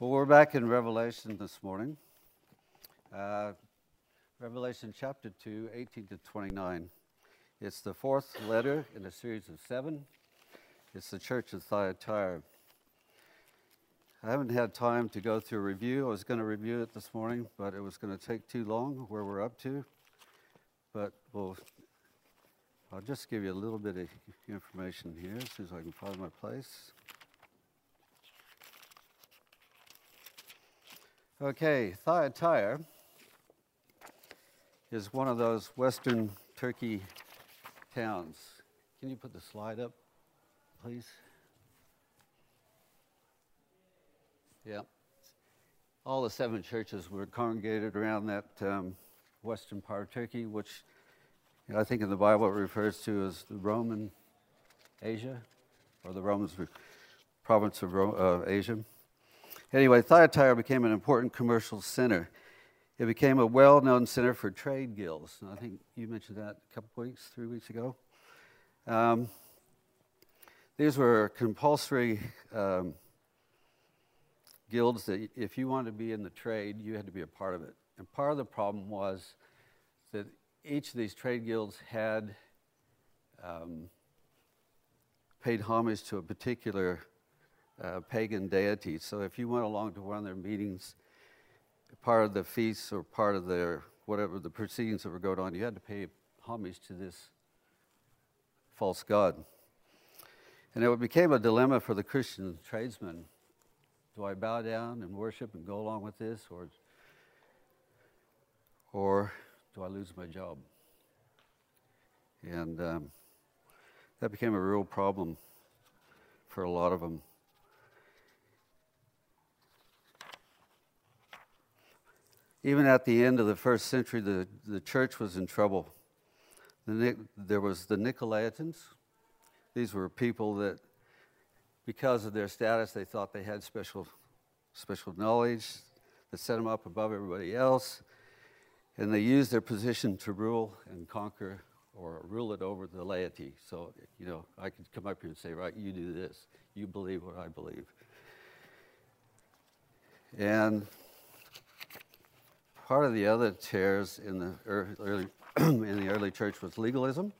Well, we're back in Revelation this morning. Uh, Revelation chapter 2, 18 to 29. It's the fourth letter in a series of seven. It's the church of Thyatira. I haven't had time to go through a review. I was going to review it this morning, but it was going to take too long where we're up to. But we'll, I'll just give you a little bit of information here as soon as I can find my place. Okay, Thyatira is one of those western Turkey towns. Can you put the slide up, please? Yeah. All the seven churches were congregated around that um, western part of Turkey, which I think in the Bible it refers to as the Roman Asia, or the Romans province of uh, Asia. Anyway, Thyatira became an important commercial center. It became a well known center for trade guilds. I think you mentioned that a couple weeks, three weeks ago. Um, these were compulsory um, guilds that if you wanted to be in the trade, you had to be a part of it. And part of the problem was that each of these trade guilds had um, paid homage to a particular uh, pagan deities. So if you went along to one of their meetings, part of the feasts or part of their whatever the proceedings that were going on, you had to pay homage to this false god. And it became a dilemma for the Christian tradesmen. Do I bow down and worship and go along with this, or, or do I lose my job? And um, that became a real problem for a lot of them. Even at the end of the first century, the, the church was in trouble. The, there was the Nicolaitans. These were people that, because of their status, they thought they had special, special knowledge that set them up above everybody else. And they used their position to rule and conquer or rule it over the laity. So, you know, I could come up here and say, right, you do this. You believe what I believe. And part of the other tears in the early, in the early church was legalism,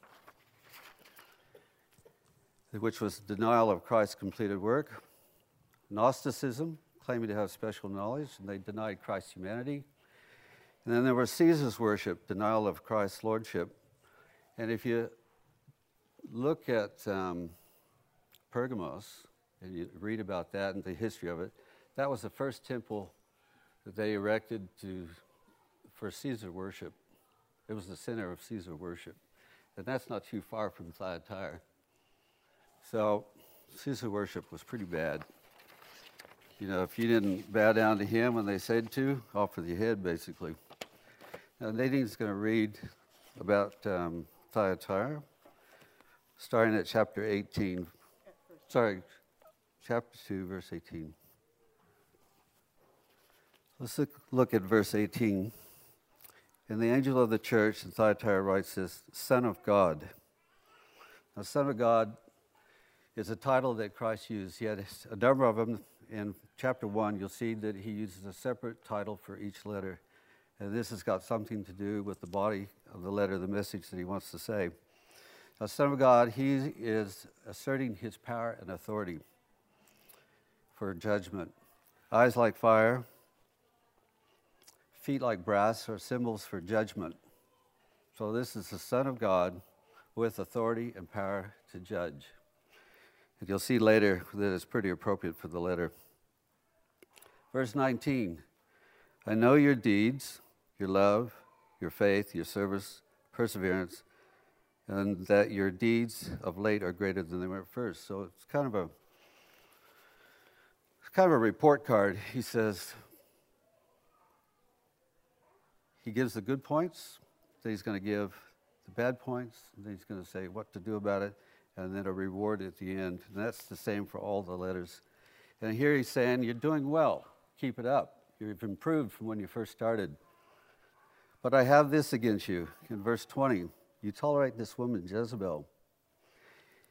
which was denial of Christ's completed work, Gnosticism, claiming to have special knowledge, and they denied Christ's humanity. And then there was Caesar's worship, denial of Christ's lordship. And if you look at um, Pergamos and you read about that and the history of it, that was the first temple that they erected to for Caesar worship. It was the center of Caesar worship. And that's not too far from Thyatira. So Caesar worship was pretty bad. You know, if you didn't bow down to him when they said to, off your head, basically. Now, Nadine's going to read about um, Thyatira, starting at chapter 18. Sorry, chapter 2, verse 18. Let's look, look at verse 18. And the angel of the church in Thyatira writes this Son of God. Now, Son of God is a title that Christ used. He had a number of them. In chapter 1, you'll see that he uses a separate title for each letter. And this has got something to do with the body of the letter, the message that he wants to say. Now, Son of God, he is asserting his power and authority for judgment. Eyes like fire, feet like brass are symbols for judgment. So this is the Son of God with authority and power to judge. And you'll see later that it's pretty appropriate for the letter. Verse 19 I know your deeds, your love, your faith, your service, perseverance, and that your deeds of late are greater than they were at first. So it's kind of a it's kind of a report card. He says, he gives the good points, then he's going to give the bad points, then he's going to say what to do about it, and then a reward at the end. And that's the same for all the letters. And here he's saying, You're doing well, keep it up. You've improved from when you first started. But I have this against you. In verse 20, you tolerate this woman, Jezebel.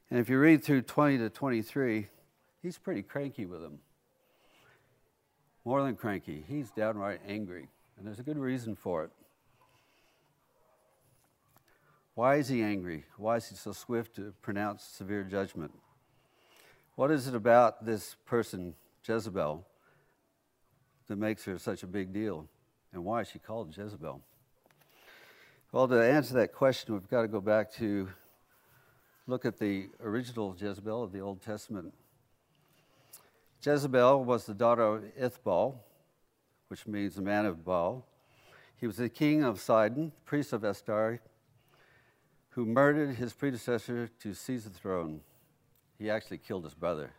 And if you read through 20 to 23, he's pretty cranky with them. More than cranky, he's downright angry, and there's a good reason for it. Why is he angry? Why is he so swift to pronounce severe judgment? What is it about this person, Jezebel, that makes her such a big deal? And why is she called Jezebel? Well, to answer that question, we've got to go back to look at the original Jezebel of the Old Testament. Jezebel was the daughter of Ithbal, which means the man of Baal. He was the king of Sidon, priest of Astarte, who murdered his predecessor to seize the throne. He actually killed his brother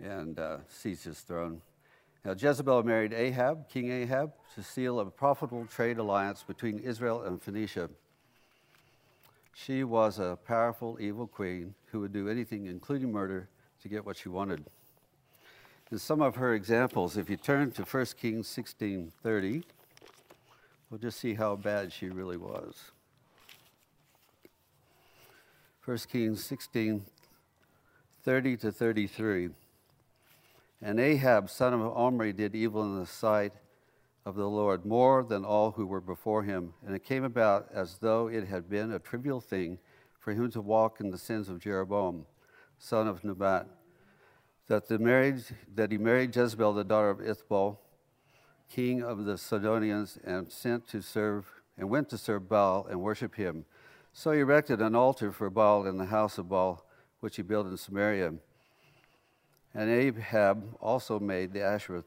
and uh, seized his throne. Now, Jezebel married Ahab, King Ahab, to seal a profitable trade alliance between Israel and Phoenicia. She was a powerful, evil queen who would do anything, including murder, to get what she wanted. In some of her examples, if you turn to 1 Kings 16:30, we'll just see how bad she really was. 1 Kings 16, 30 to 33. And Ahab, son of Omri, did evil in the sight of the Lord more than all who were before him. And it came about as though it had been a trivial thing for him to walk in the sins of Jeroboam, son of Nebat, that, the marriage, that he married Jezebel, the daughter of Ithbal, king of the Sidonians, and sent to serve and went to serve Baal and worship him. So he erected an altar for Baal in the house of Baal, which he built in Samaria. And Ahab also made the Asherah.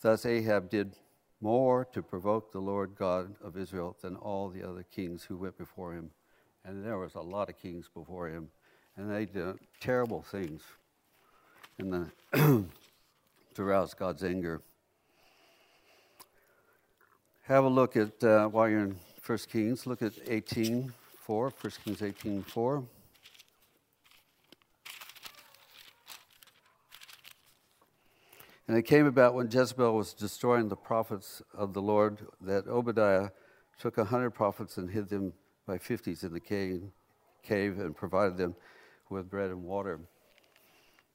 Thus Ahab did more to provoke the Lord God of Israel than all the other kings who went before him. And there was a lot of kings before him, and they did terrible things in the to rouse God's anger. Have a look at uh, while you're in 1 Kings, look at 18 4, 1 Kings 18 4. And it came about when Jezebel was destroying the prophets of the Lord that Obadiah took a hundred prophets and hid them by fifties in the cave, cave and provided them with bread and water.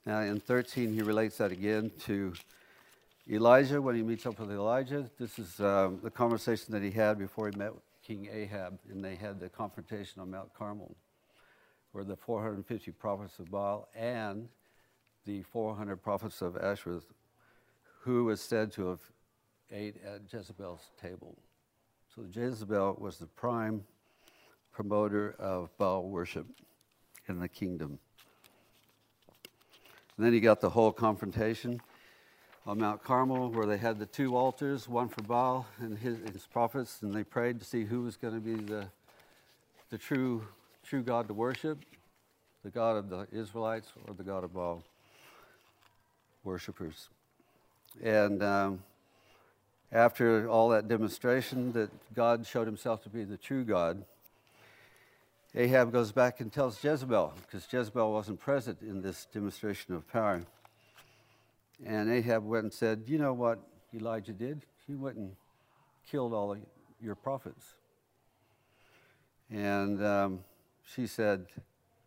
Now, in 13, he relates that again to Elijah when he meets up with Elijah. This is um, the conversation that he had before he met King Ahab, and they had the confrontation on Mount Carmel, where the 450 prophets of Baal and the 400 prophets of Asherah who was said to have ate at Jezebel's table. So Jezebel was the prime promoter of Baal worship in the kingdom. And then you got the whole confrontation on Mount Carmel where they had the two altars, one for Baal and his, his prophets, and they prayed to see who was going to be the, the true, true God to worship, the God of the Israelites or the God of Baal worshippers. And um, after all that demonstration that God showed himself to be the true God, Ahab goes back and tells Jezebel, because Jezebel wasn't present in this demonstration of power. And Ahab went and said, You know what Elijah did? He went and killed all your prophets. And um, she said,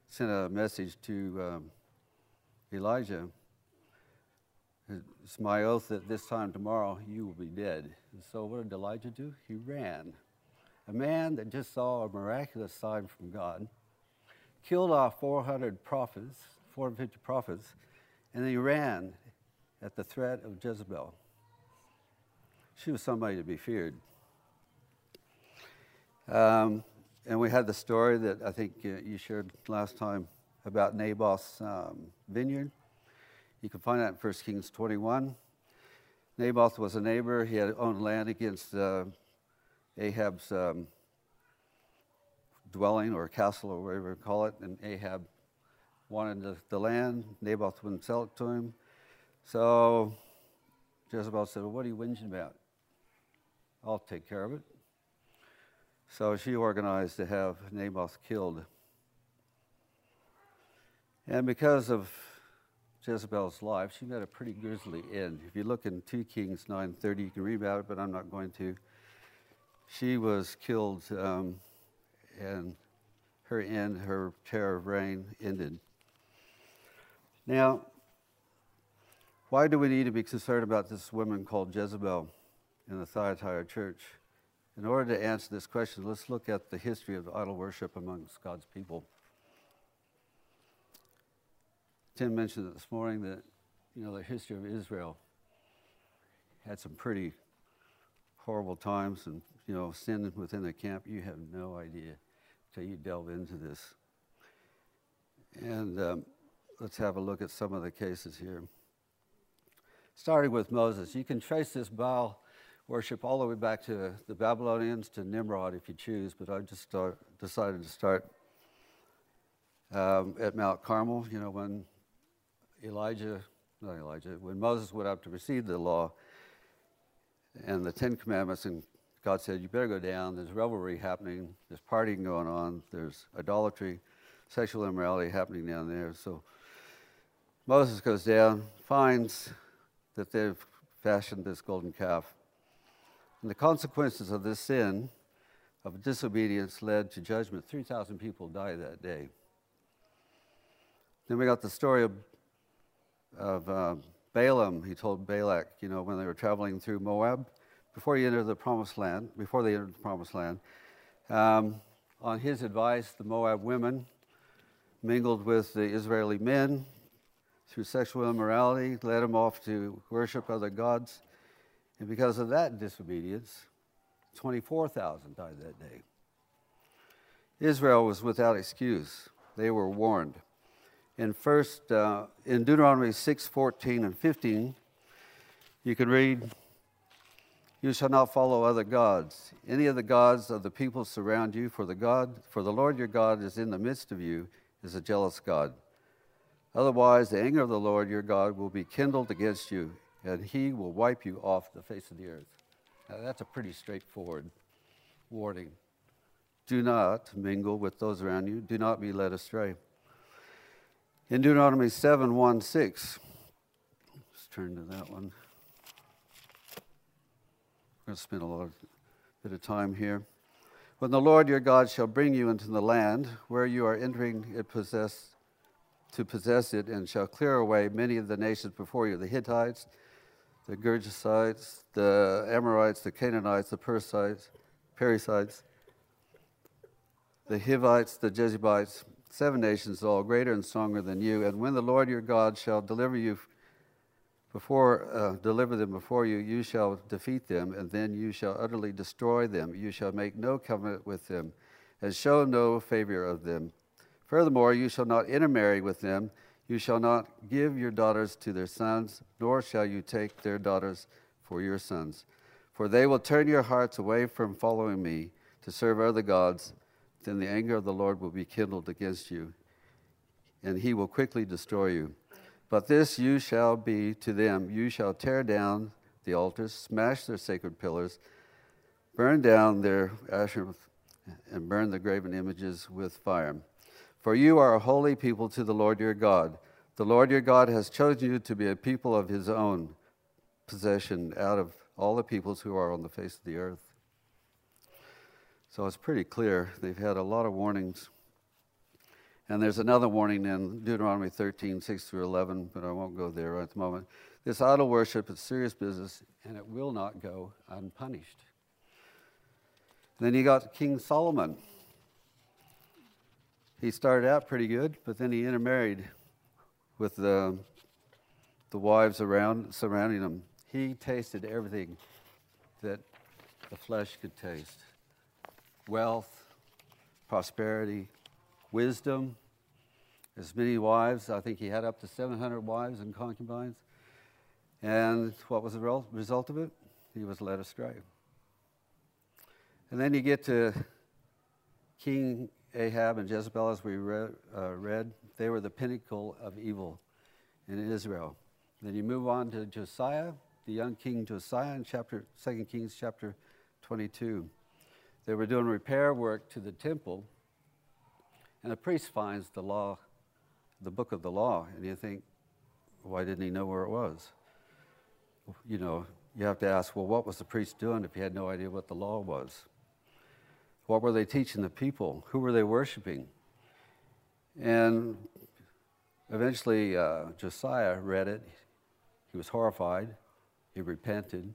sent a message to um, Elijah it's my oath that this time tomorrow you will be dead. And so what did Elijah do? He ran. A man that just saw a miraculous sign from God, killed off 400 prophets, 450 prophets, and then he ran at the threat of Jezebel. She was somebody to be feared. Um, and we had the story that I think uh, you shared last time about Naboth's um, vineyard. You can find that in 1 Kings 21. Naboth was a neighbor. He had owned land against uh, Ahab's um, dwelling or castle or whatever you call it. And Ahab wanted the, the, land. Naboth wouldn't sell it to him. So Jezebel said, well, What are you whinging about? I'll take care of it. So she organized to have Naboth killed. And because of Jezebel's life, she met a pretty grisly end. If you look in 2 Kings 9.30, you can read about it, but I'm not going to. She was killed, um, and her end, her terror of reign ended. Now, Why do we need to be concerned about this woman called Jezebel in the Thyatira church? In order to answer this question, let's look at the history of idol worship amongst God's people. Tim mentioned this morning that you know the history of Israel had some pretty horrible times and you know sin within the camp. You have no idea until you delve into this. And um, let's have a look at some of the cases here. Starting with Moses, you can trace this Baal worship all the way back to the Babylonians to Nimrod if you choose, but I just start, decided to start um, at Mount Carmel, you know, when Elijah, not Elijah, when Moses went up to receive the law and the Ten Commandments, and God said, You better go down. There's revelry happening, there's partying going on, there's idolatry, sexual immorality happening down there. So Moses goes down, finds that they've fashioned this golden calf. And the consequences of this sin of disobedience led to judgment. 3,000 people died that day. Then we got the story of, of uh, Balaam. He told Balak, you know, when they were traveling through Moab, before he entered the promised land, before they entered the promised land, um, on his advice, the Moab women mingled with the Israeli men through sexual immorality, led them off to worship other gods. And because of that disobedience, 24,000 died that day. Israel was without excuse. They were warned. In first uh, in Deuteronomy 6, 14 and 15, you can read, You shall not follow other gods. Any of the gods of the people surround you, for the God, for the Lord your God is in the midst of you, is a jealous God. Otherwise, the anger of the Lord your God will be kindled against you, and he will wipe you off the face of the earth. Now, that's a pretty straightforward warning. Do not mingle with those around you, do not be led astray. In Deuteronomy 7 1 6, let's turn to that one. Going to spend a lot of, bit of time here. When the Lord your God shall bring you into the land where you are entering it possess, to possess it, and shall clear away many of the nations before you the Hittites, the Girgashites, the Amorites, the Canaanites, the Perizzites, Perizzites, the Hivites, the Jebusites, seven nations all greater and stronger than you. And when the Lord your God shall deliver you before uh, deliver them before you, you shall defeat them, and then you shall utterly destroy them. You shall make no covenant with them, and show no favor of them. Furthermore, you shall not intermarry with them you shall not give your daughters to their sons, nor shall you take their daughters for your sons. For they will turn your hearts away from following me to serve other gods. Then the anger of the Lord will be kindled against you, and he will quickly destroy you. But this you shall be to them you shall tear down the altars, smash their sacred pillars, burn down their asherim, and burn the graven images with fire. For you are a holy people to the Lord your God. The Lord your God has chosen you to be a people of his own possession out of all the peoples who are on the face of the earth. So it's pretty clear. They've had a lot of warnings. And there's another warning in Deuteronomy 13, 6 through 11, but I won't go there right at the moment. This idol worship is serious business, and it will not go unpunished. then you got King Solomon he started out pretty good, but then he intermarried with the, the wives around surrounding him. He tasted everything that the flesh could taste wealth, prosperity, wisdom. As many wives, I think he had up to 700 wives and concubines. And what was the result of it? He was led astray. And then you get to King Ahab and Jezebel, as we read, uh, read, they were the pinnacle of evil in Israel. Then you move on to Josiah, the young king Josiah, in chapter 2 Kings chapter 22. They were doing repair work to the temple, and the priest finds the law, the book of the law, and you think, why didn't he know where it was? You know, you have to ask, well, what was the priest doing if he had no idea what the law was? What were they teaching the people? Who were they worshiping? And eventually, uh, Josiah read it. He was horrified. He repented.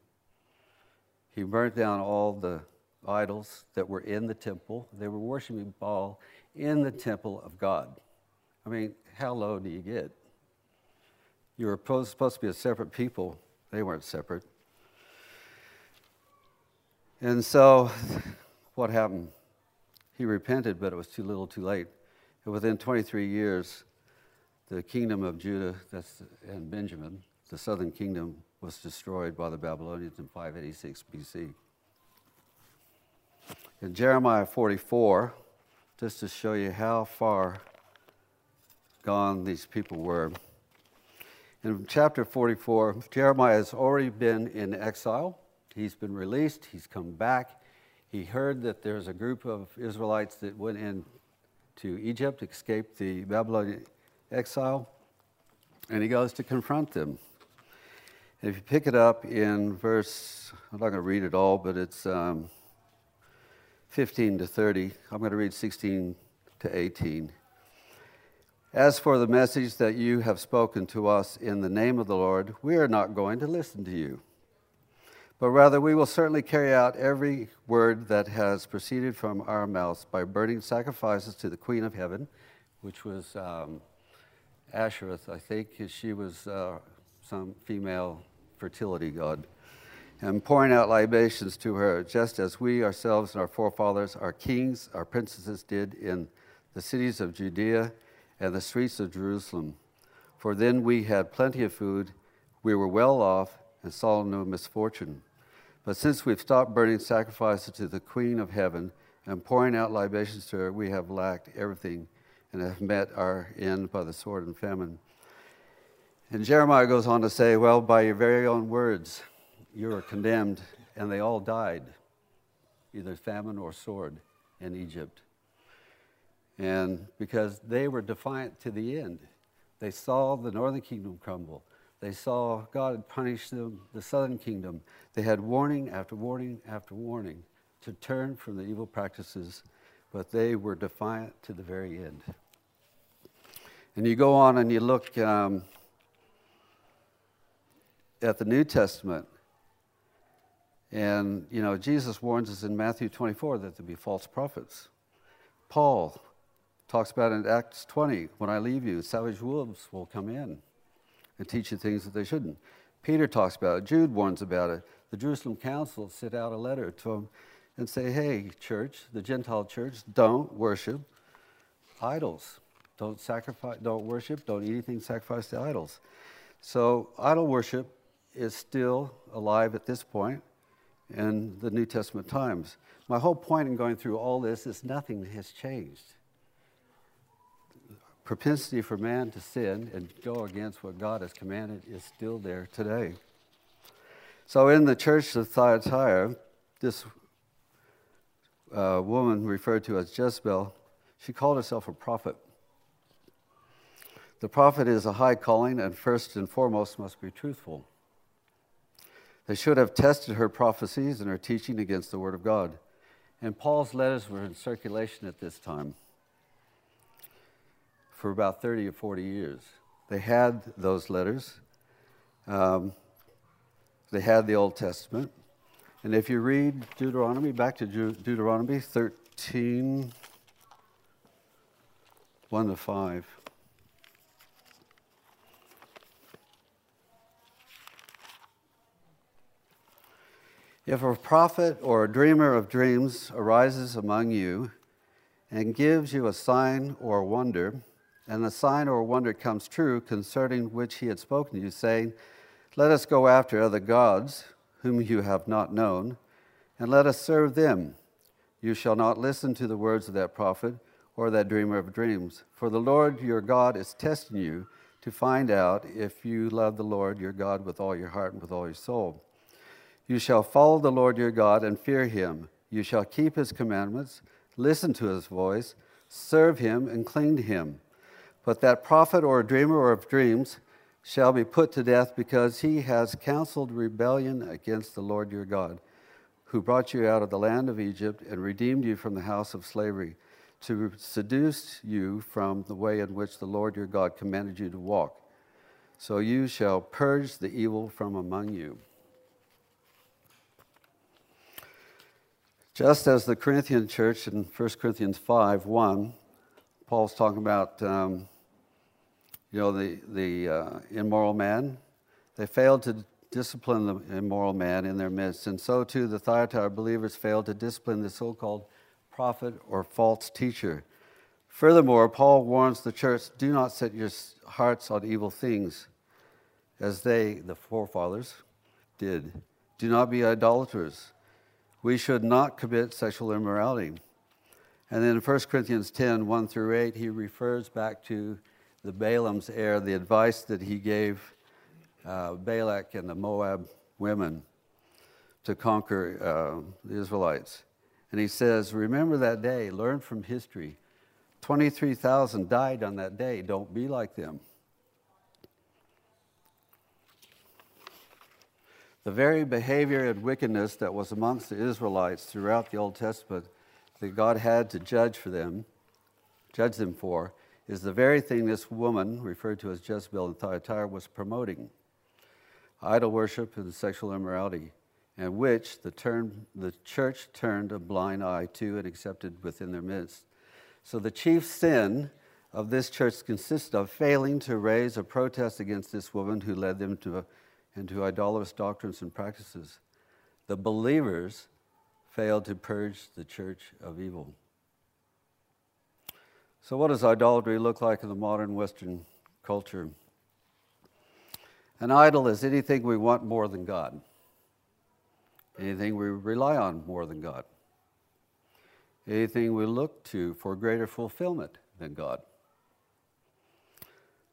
He burnt down all the idols that were in the temple. They were worshiping Baal in the temple of God. I mean, how low do you get? You were supposed to be a separate people. They weren't separate. And so, what happened? He repented, but it was too little, too late. And within 23 years, the kingdom of Judah that's, and Benjamin, the southern kingdom, was destroyed by the Babylonians in 586 BC. In Jeremiah 44, just to show you how far gone these people were. In chapter 44, Jeremiah has already been in exile. He's been released, he's come back. He heard that there's a group of Israelites that went into Egypt, escaped the Babylonian exile, and he goes to confront them. And if you pick it up in verse, I'm not going to read it all, but it's um, 15 to 30. I'm going to read 16 to 18. As for the message that you have spoken to us in the name of the Lord, we are not going to listen to you. But rather, we will certainly carry out every word that has proceeded from our mouths by burning sacrifices to the Queen of Heaven, which was um, Ashereth, I think. She was uh, some female fertility god and pouring out libations to her, just as we ourselves and our forefathers, our kings, our princesses did in the cities of Judea and the streets of Jerusalem. For then we had plenty of food, we were well off, and saw no misfortune. But since we've stopped burning sacrifices to the Queen of Heaven and pouring out libations to her, we have lacked everything and have met our end by the sword and famine. And Jeremiah goes on to say, Well, by your very own words, you are condemned, and they all died, either famine or sword, in Egypt. And because they were defiant to the end, they saw the northern kingdom crumble. They saw God punish them, the southern kingdom. They had warning after warning after warning to turn from the evil practices, but they were defiant to the very end. And you go on and you look um, at the New Testament, and, you know, Jesus warns us in Matthew 24 that there'll be false prophets. Paul talks about in Acts 20 when I leave you, savage wolves will come in and teach you things that they shouldn't. Peter talks about it. Jude warns about it. The Jerusalem Council sent out a letter to them and say, hey, church, the Gentile church, don't worship idols. Don't sacrifice, don't worship, don't eat anything sacrificed to idols. So idol worship is still alive at this point in the New Testament times. My whole point in going through all this is nothing has changed. Propensity for man to sin and go against what God has commanded is still there today. So, in the church of Thyatira, this uh, woman referred to as Jezebel, she called herself a prophet. The prophet is a high calling and first and foremost must be truthful. They should have tested her prophecies and her teaching against the Word of God. And Paul's letters were in circulation at this time for about 30 or 40 years. They had those letters, um, they had the Old Testament. And if you read Deuteronomy, back to Deuteronomy 13, 1 to 5. If a prophet or a dreamer of dreams arises among you and gives you a sign or a wonder, and the sign or wonder comes true concerning which he had spoken to you, saying, Let us go after other gods whom you have not known, and let us serve them. You shall not listen to the words of that prophet or that dreamer of dreams, for the Lord your God is testing you to find out if you love the Lord your God with all your heart and with all your soul. You shall follow the Lord your God and fear him. You shall keep his commandments, listen to his voice, serve him, and cling to him. But that prophet or dreamer of dreams shall be put to death because he has counseled rebellion against the Lord your God, who brought you out of the land of Egypt and redeemed you from the house of slavery, to seduce you from the way in which the Lord your God commanded you to walk So you shall purge the evil from among you. Just as the Corinthian church in 1 Corinthians 5 1, Paul's talking about, um, you know, the, the uh, immoral man. They failed to discipline the immoral man in their midst, and so too the Thyatira believers failed to discipline the so called prophet or false teacher. Furthermore, Paul warns the church do not set your hearts on evil things, as they, the forefathers, did. Do not be idolaters. We should not commit sexual immorality. And then in 1 Corinthians 10 1 through 8, he refers back to the Balaam's heir, the advice that he gave uh, Balak and the Moab women to conquer uh, the Israelites. And he says, Remember that day, learn from history. 23,000 died on that day. Don't be like them. The very behavior and wickedness that was amongst the Israelites throughout the Old Testament that God had to judge for them, judge them for, is the very thing this woman, referred to as Jezebel and Thyatira, was promoting idol worship and sexual immorality, and which the, term, the church turned a blind eye to and accepted within their midst. So the chief sin of this church consists of failing to raise a protest against this woman who led them to, into idolatrous doctrines and practices. The believers failed to purge the church of evil. So, what does idolatry look like in the modern Western culture? An idol is anything we want more than God, anything we rely on more than God anything we look to for greater fulfillment than God.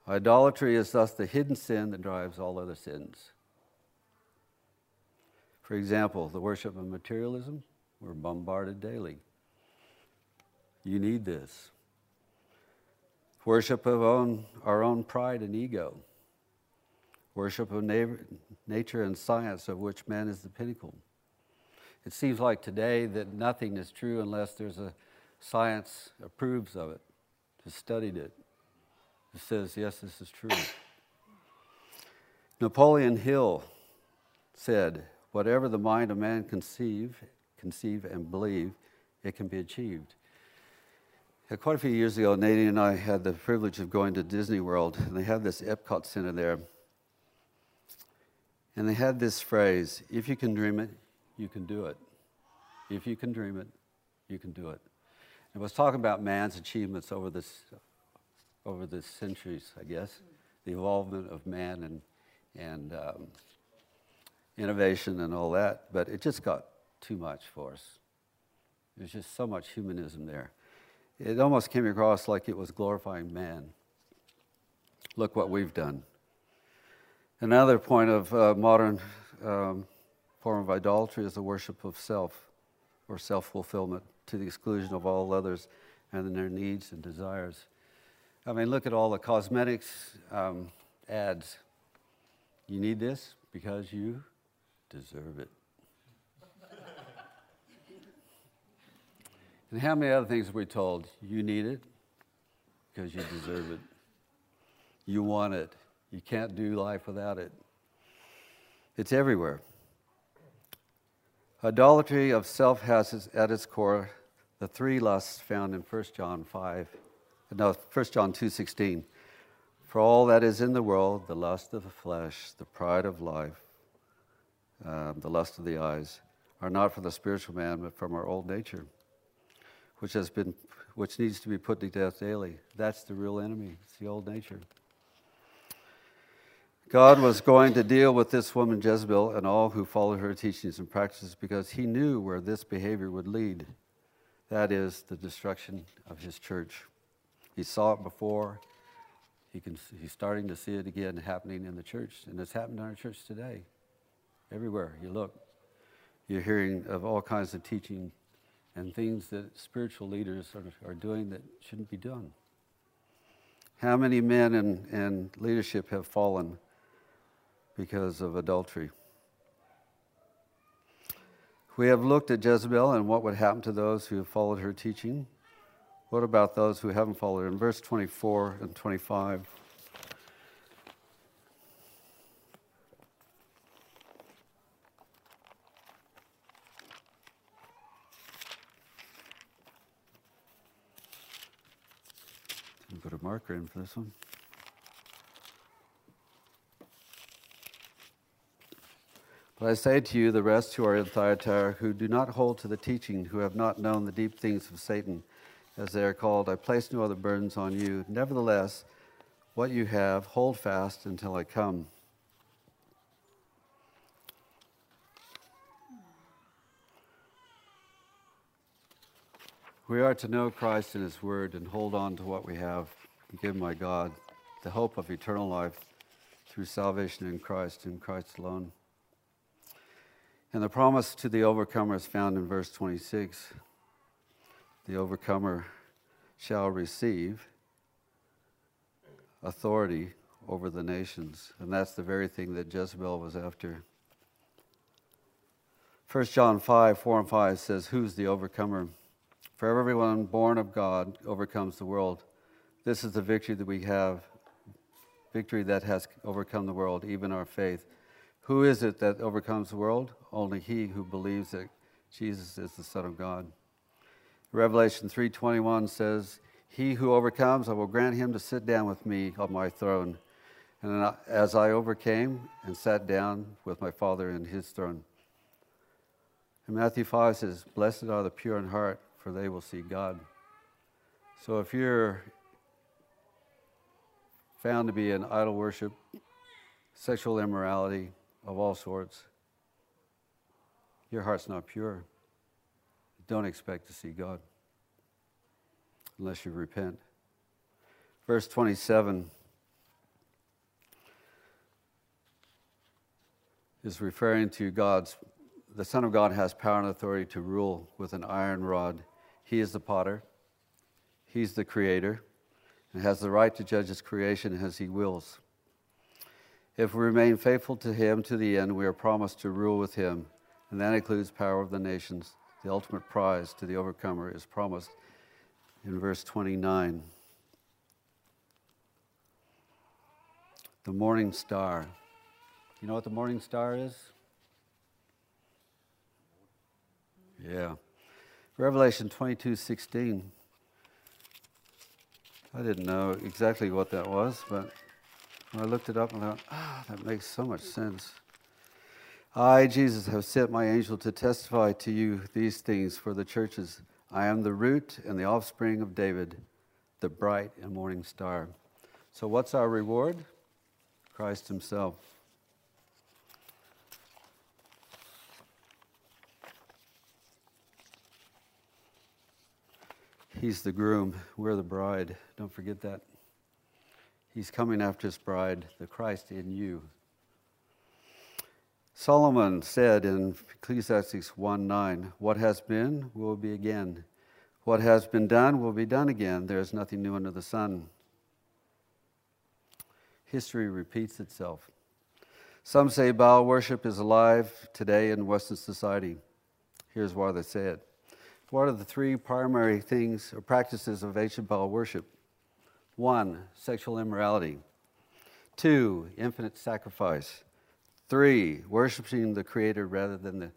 Idolatry is thus the hidden sin that drives all other sins. For example, the worship of materialism, we're bombarded daily. You need this. Worship of own, our own pride and ego. Worship of nature and science, of which man is the pinnacle. It seems like today that nothing is true unless there's a science approves of it, has studied it, says, yes, this is true. Napoleon Hill said, whatever the mind of man conceive, conceive and believe, it can be achieved. Quite a few years ago, Nadine and I had the privilege of going to Disney World, and they had this Epcot Center there. And they had this phrase if you can dream it, you can do it. If you can dream it, you can do it. It was talking about man's achievements over this, over the centuries, I guess, the involvement of man and and um, innovation and all that. But it just got too much for us. There's just so much humanism there. It almost came across like it was glorifying man. Look what we've done. Another point of uh, modern um, form of idolatry is the worship of self or self fulfillment to the exclusion of all others and their needs and desires. I mean, look at all the cosmetics um, ads. You need this because you deserve it. and how many other things are we told? You need it because you deserve it. You want it. You can't do life without it. It's everywhere. Idolatry of self has at its core the three lusts found in 1 John 5, no, 1 John 2.16. For all that is in the world, the lust of the flesh, the pride of life, um, the lust of the eyes, are not from the spiritual man, but from our old nature, which has been, which needs to be put to death daily. That's the real enemy. It's the old nature. God was going to deal with this woman Jezebel and all who followed her teachings and practices because he knew where this behavior would lead. That is the destruction of his church. He saw it before. He can, he's starting to see it again happening in the church, and it's happening in our church today. Everywhere you look, you're hearing of all kinds of teaching and things that spiritual leaders are, are doing that shouldn't be done. How many men in, in leadership have fallen because of adultery. We have looked at Jezebel and what would happen to those who have followed her teaching. What about those who haven't followed in verse 24 and 25? Put a marker in for this one. But I say to you, the rest who are in Thyatira, who do not hold to the teaching, who have not known the deep things of Satan, as they are called, I place no other burdens on you. Nevertheless, what you have, hold fast until I come. We are to know Christ and His Word and hold on to what we have given my God, the hope of eternal life through salvation in Christ, in Christ alone. And the promise to the overcomer is found in verse 26. The overcomer shall receive authority over the nations. And that's the very thing that Jezebel was after. 1 John 5, 4 and 5 says, Who's the overcomer? For everyone born of God overcomes the world. This is the victory that we have, victory that has overcome the world, even our faith. Who is it that overcomes the world? Only he who believes that Jesus is the Son of God. Revelation 3:21 says, "He who overcomes, I will grant him to sit down with me on my throne, and as I overcame and sat down with my Father in his throne." And Matthew 5 says, "Blessed are the pure in heart, for they will see God." So if you're found to be in idol worship, sexual immorality of all sorts, your heart's not pure. Don't expect to see God unless you repent. Verse 27 is referring to God's, the Son of God has power and authority to rule with an iron rod. He is the potter, He's the creator, and has the right to judge His creation as He wills. If we remain faithful to Him to the end, we are promised to rule with Him, and that includes power of the nations. The ultimate prize to the overcomer is promised in verse 29. The morning star. You know what the morning star is? Yeah. Revelation 22 16. I didn't know exactly what that was, but I looked it up, I thought, ah, that makes so much sense. I, Jesus, have sent my angel to testify to you these things for the churches. I am the root and the offspring of David, the bright and morning star. So, what's our reward? Christ Himself. He's the groom, we're the bride. Don't forget that. He's coming after His bride, the Christ in you, Solomon said in Ecclesiastes 1 9, What has been will be again. What has been done will be done again. There is nothing new under the sun. History repeats itself. Some say Baal worship is alive today in Western society. Here's why they say it. What are the three primary things or practices of ancient Baal worship? One, sexual immorality. Two, infinite sacrifice. Three, worshiping the Creator rather than the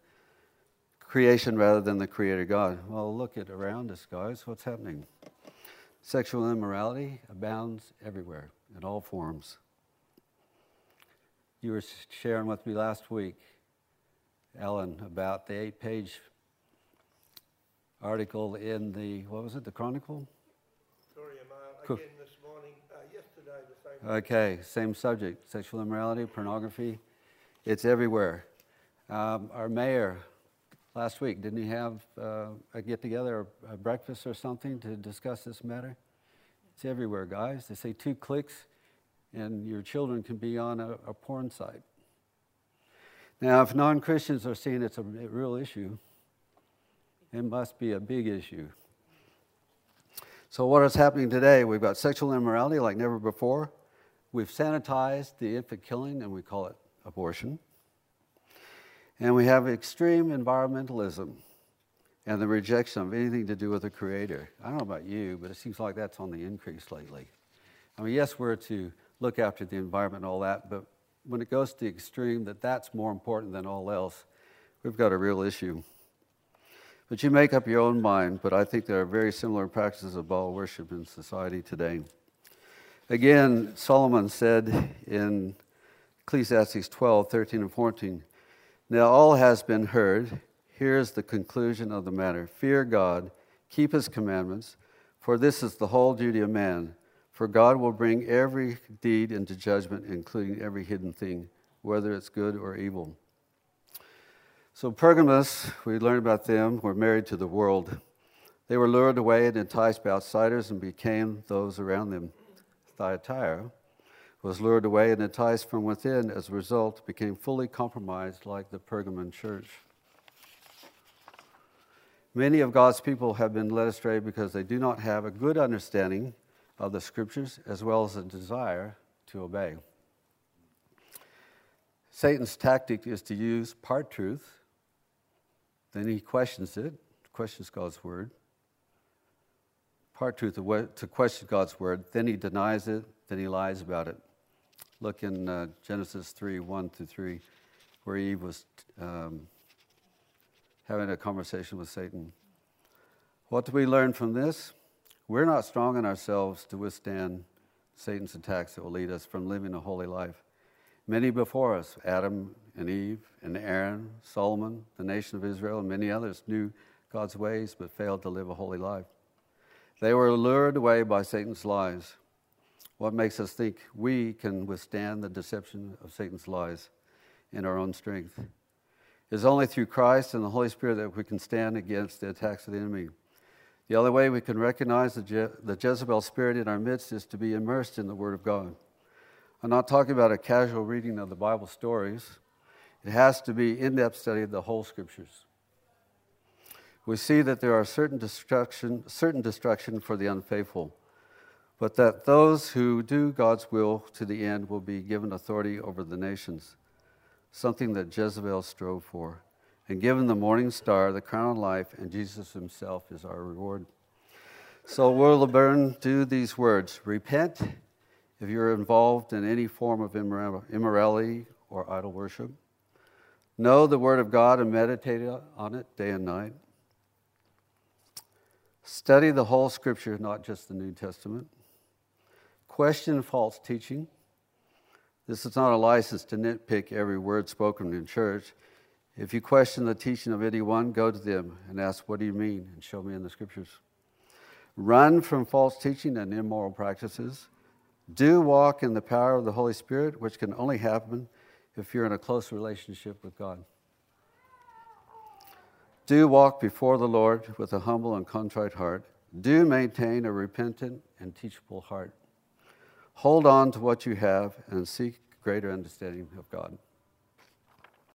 creation rather than the Creator God. Well, look at around us, guys. What's happening? Sexual immorality abounds everywhere in all forms. You were sharing with me last week, Ellen, about the eight page article in the, what was it, the Chronicle? Sorry, I'm again this morning, uh, yesterday, the same. Okay, same subject sexual immorality, pornography. It's everywhere. Um, our mayor last week, didn't he have uh, a get together, a breakfast or something to discuss this matter? It's everywhere, guys. They say two clicks and your children can be on a, a porn site. Now, if non Christians are seeing it's a real issue, it must be a big issue. So, what is happening today? We've got sexual immorality like never before. We've sanitized the infant killing and we call it abortion. And we have extreme environmentalism and the rejection of anything to do with the Creator. I don't know about you, but it seems like that's on the increase lately. I mean, yes, we're to look after the environment and all that, but when it goes to the extreme that that's more important than all else, we've got a real issue. But you make up your own mind, but I think there are very similar practices of Baal worship in society today. Again, Solomon said in Ecclesiastes 12, 13, and 14, Now all has been heard. Here is the conclusion of the matter Fear God, keep his commandments, for this is the whole duty of man. For God will bring every deed into judgment, including every hidden thing, whether it's good or evil. So, Pergamus, we learned about them, were married to the world. They were lured away and enticed by outsiders and became those around them. Thyatira was lured away and enticed from within, as a result, became fully compromised like the Pergamon church. Many of God's people have been led astray because they do not have a good understanding of the scriptures as well as a desire to obey. Satan's tactic is to use part truth then he questions it, questions God's word. Part truth to question God's word. Then he denies it. Then he lies about it. Look in uh, Genesis 3 1 through 3, where Eve was um, having a conversation with Satan. What do we learn from this? We're not strong in ourselves to withstand Satan's attacks that will lead us from living a holy life. Many before us, Adam and Eve and Aaron, Solomon, the nation of Israel, and many others knew God's ways but failed to live a holy life. They were lured away by Satan's lies. What makes us think we can withstand the deception of Satan's lies in our own strength? It is only through Christ and the Holy Spirit that we can stand against the attacks of the enemy. The only way we can recognize the, Je- the Jezebel spirit in our midst is to be immersed in the Word of God. I'm not talking about a casual reading of the Bible stories. It has to be in depth study of the whole scriptures. We see that there are certain destruction, certain destruction for the unfaithful, but that those who do God's will to the end will be given authority over the nations, something that Jezebel strove for. And given the morning star, the crown of life, and Jesus himself is our reward. So, Willowburn do these words Repent if you're involved in any form of immorality or idol worship, know the Word of God and meditate on it day and night. Study the whole Scripture, not just the New Testament. Question false teaching. This is not a license to nitpick every word spoken in church. If you question the teaching of anyone, go to them and ask, What do you mean? and show me in the Scriptures. Run from false teaching and immoral practices. Do walk in the power of the Holy Spirit, which can only happen if you're in a close relationship with God. Do walk before the Lord with a humble and contrite heart. Do maintain a repentant and teachable heart. Hold on to what you have and seek greater understanding of God.